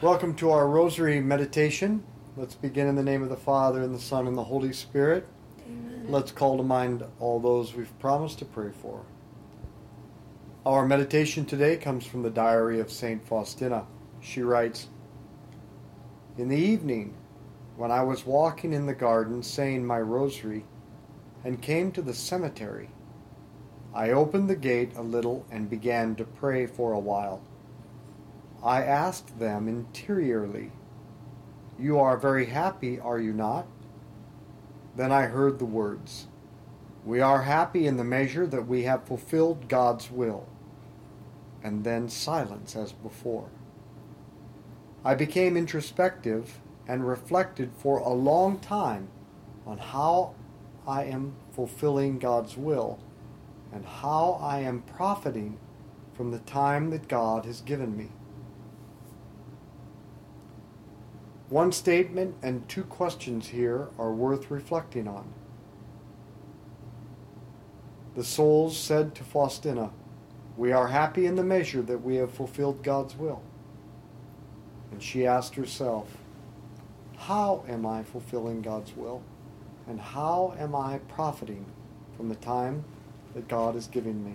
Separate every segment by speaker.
Speaker 1: Welcome to our Rosary meditation. Let's begin in the name of the Father, and the Son, and the Holy Spirit.
Speaker 2: Amen.
Speaker 1: Let's call to mind all those we've promised to pray for. Our meditation today comes from the diary of St. Faustina. She writes In the evening, when I was walking in the garden saying my rosary, and came to the cemetery, I opened the gate a little and began to pray for a while. I asked them interiorly, You are very happy, are you not? Then I heard the words, We are happy in the measure that we have fulfilled God's will. And then silence as before. I became introspective and reflected for a long time on how I am fulfilling God's will and how I am profiting from the time that God has given me. One statement and two questions here are worth reflecting on. The souls said to Faustina, We are happy in the measure that we have fulfilled God's will. And she asked herself, How am I fulfilling God's will? And how am I profiting from the time that God is giving me?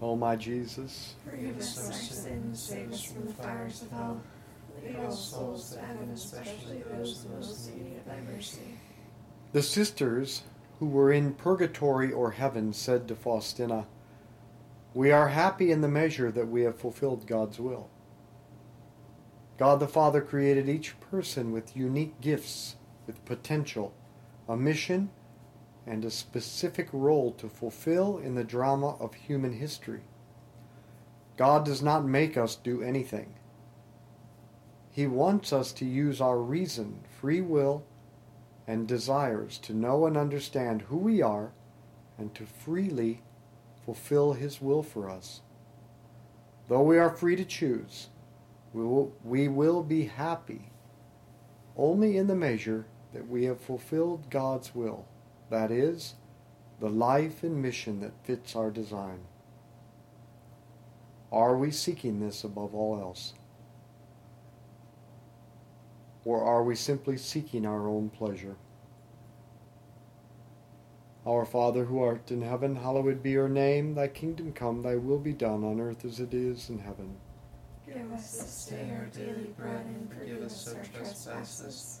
Speaker 1: O my Jesus,
Speaker 2: Forgive us our sins, save us from the fires of hell. Lead all souls to heaven, especially those most in need of thy mercy.
Speaker 1: the sisters who were in purgatory or heaven said to Faustina, We are happy in the measure that we have fulfilled God's will. God the Father created each person with unique gifts, with potential, a mission, and a specific role to fulfill in the drama of human history. God does not make us do anything. He wants us to use our reason, free will, and desires to know and understand who we are and to freely fulfill His will for us. Though we are free to choose, we will, we will be happy only in the measure that we have fulfilled God's will, that is, the life and mission that fits our design. Are we seeking this above all else? Or are we simply seeking our own pleasure? Our Father who art in heaven, hallowed be your name. Thy kingdom come, thy will be done on earth as it is in heaven.
Speaker 2: Give us this day our daily bread and forgive us our trespasses,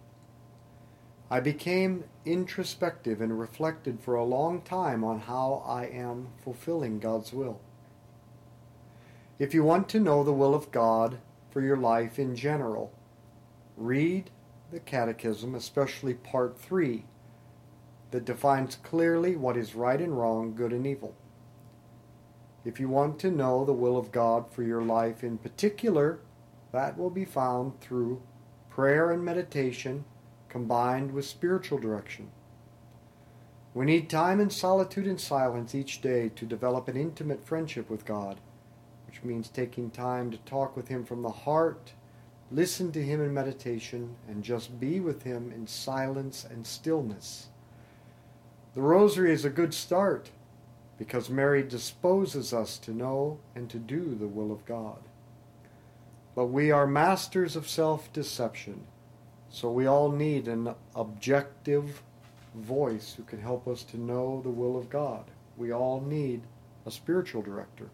Speaker 1: I became introspective and reflected for a long time on how I am fulfilling God's will. If you want to know the will of God for your life in general, read the Catechism, especially Part 3, that defines clearly what is right and wrong, good and evil. If you want to know the will of God for your life in particular, that will be found through prayer and meditation combined with spiritual direction. We need time in solitude and silence each day to develop an intimate friendship with God, which means taking time to talk with Him from the heart, listen to Him in meditation, and just be with Him in silence and stillness. The Rosary is a good start because Mary disposes us to know and to do the will of God. But we are masters of self deception, so we all need an objective voice who can help us to know the will of God. We all need a spiritual director.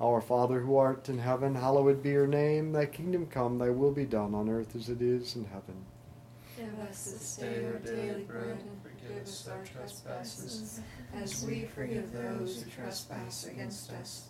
Speaker 1: Our Father who art in heaven, hallowed be your name. Thy kingdom come, thy will be done on earth as it is in heaven.
Speaker 2: Give us this day our daily bread, and forgive us our trespasses, as we forgive those who trespass against us.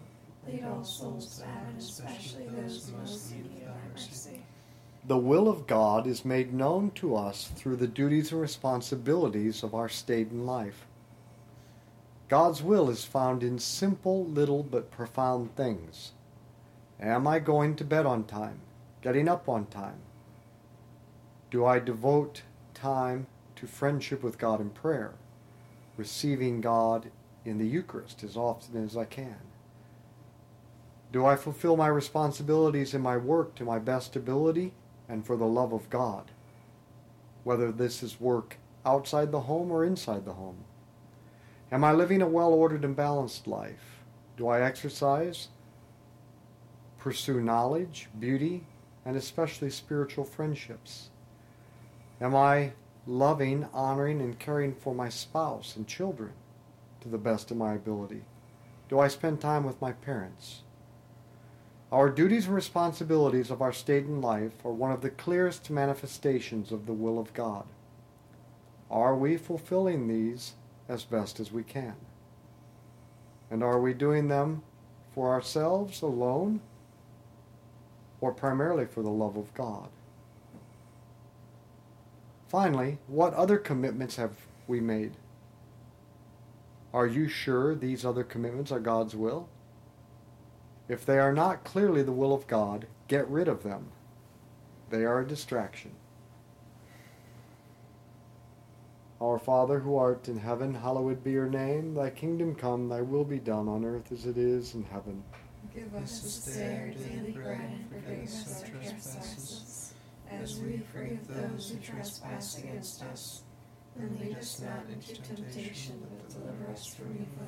Speaker 2: Lead all souls to heaven, especially those most need mercy.
Speaker 1: the will of God is made known to us through the duties and responsibilities of our state in life. God's will is found in simple, little, but profound things. Am I going to bed on time? Getting up on time? Do I devote time to friendship with God in prayer? Receiving God in the Eucharist as often as I can? Do I fulfill my responsibilities in my work to my best ability and for the love of God? Whether this is work outside the home or inside the home. Am I living a well ordered and balanced life? Do I exercise, pursue knowledge, beauty, and especially spiritual friendships? Am I loving, honoring, and caring for my spouse and children to the best of my ability? Do I spend time with my parents? Our duties and responsibilities of our state in life are one of the clearest manifestations of the will of God. Are we fulfilling these as best as we can? And are we doing them for ourselves alone or primarily for the love of God? Finally, what other commitments have we made? Are you sure these other commitments are God's will? If they are not clearly the will of God, get rid of them. They are a distraction. Our Father who art in heaven, hallowed be your name. Thy kingdom come, thy will be done on earth as it is in heaven.
Speaker 2: Give us this day our daily bread, and forgive us our trespasses, as we forgive those who trespass against us. And lead us not into temptation, but deliver us from evil.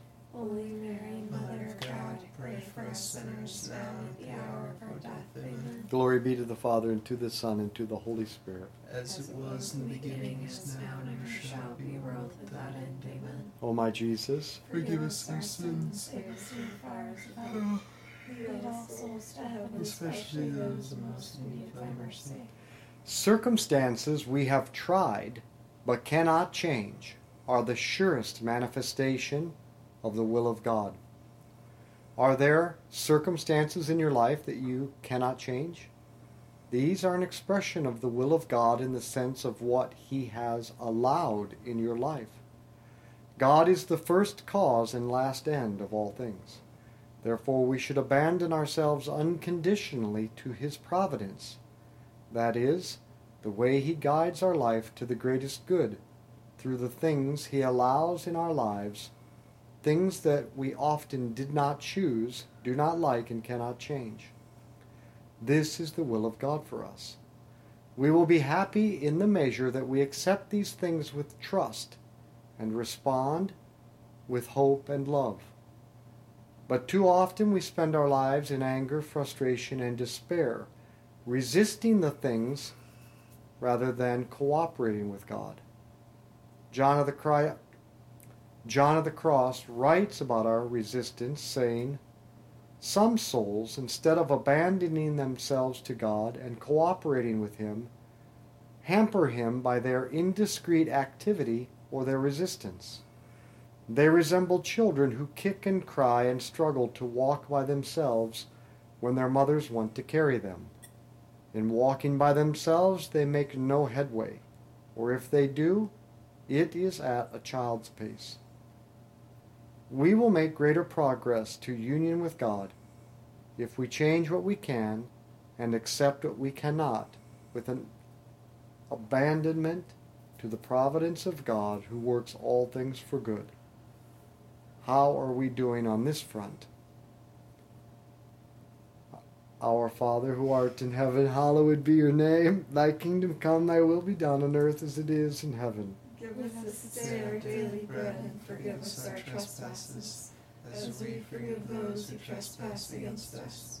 Speaker 2: Holy Mary, Mother of God, pray for us sinners, now and at the hour of our death. Amen.
Speaker 1: Glory be to the Father, and to the Son, and to the Holy Spirit.
Speaker 3: as it was in the beginning, is now, and ever shall be, world without end. Amen.
Speaker 1: O my Jesus,
Speaker 3: Forgive us our sins,
Speaker 2: Save us from the fires of hell. Oh. Lead all souls to heaven,
Speaker 3: especially those most in need of thy mercy.
Speaker 1: circumstances we have tried but cannot change are the surest manifestation of the will of God. Are there circumstances in your life that you cannot change? These are an expression of the will of God in the sense of what He has allowed in your life. God is the first cause and last end of all things. Therefore, we should abandon ourselves unconditionally to His providence. That is, the way He guides our life to the greatest good through the things He allows in our lives, things that we often did not choose, do not like, and cannot change. This is the will of God for us. We will be happy in the measure that we accept these things with trust and respond with hope and love. But too often we spend our lives in anger, frustration, and despair, resisting the things rather than cooperating with God. John of the, John of the Cross writes about our resistance, saying, Some souls, instead of abandoning themselves to God and cooperating with Him, hamper Him by their indiscreet activity or their resistance. They resemble children who kick and cry and struggle to walk by themselves when their mothers want to carry them. In walking by themselves, they make no headway, or if they do, it is at a child's pace. We will make greater progress to union with God if we change what we can and accept what we cannot with an abandonment to the providence of God who works all things for good. How are we doing on this front? Our Father who art in heaven, hallowed be your name. Thy kingdom come, thy will be done on earth as it is in heaven.
Speaker 2: Give us this day our daily bread, and forgive us our trespasses, as we forgive those who trespass against us.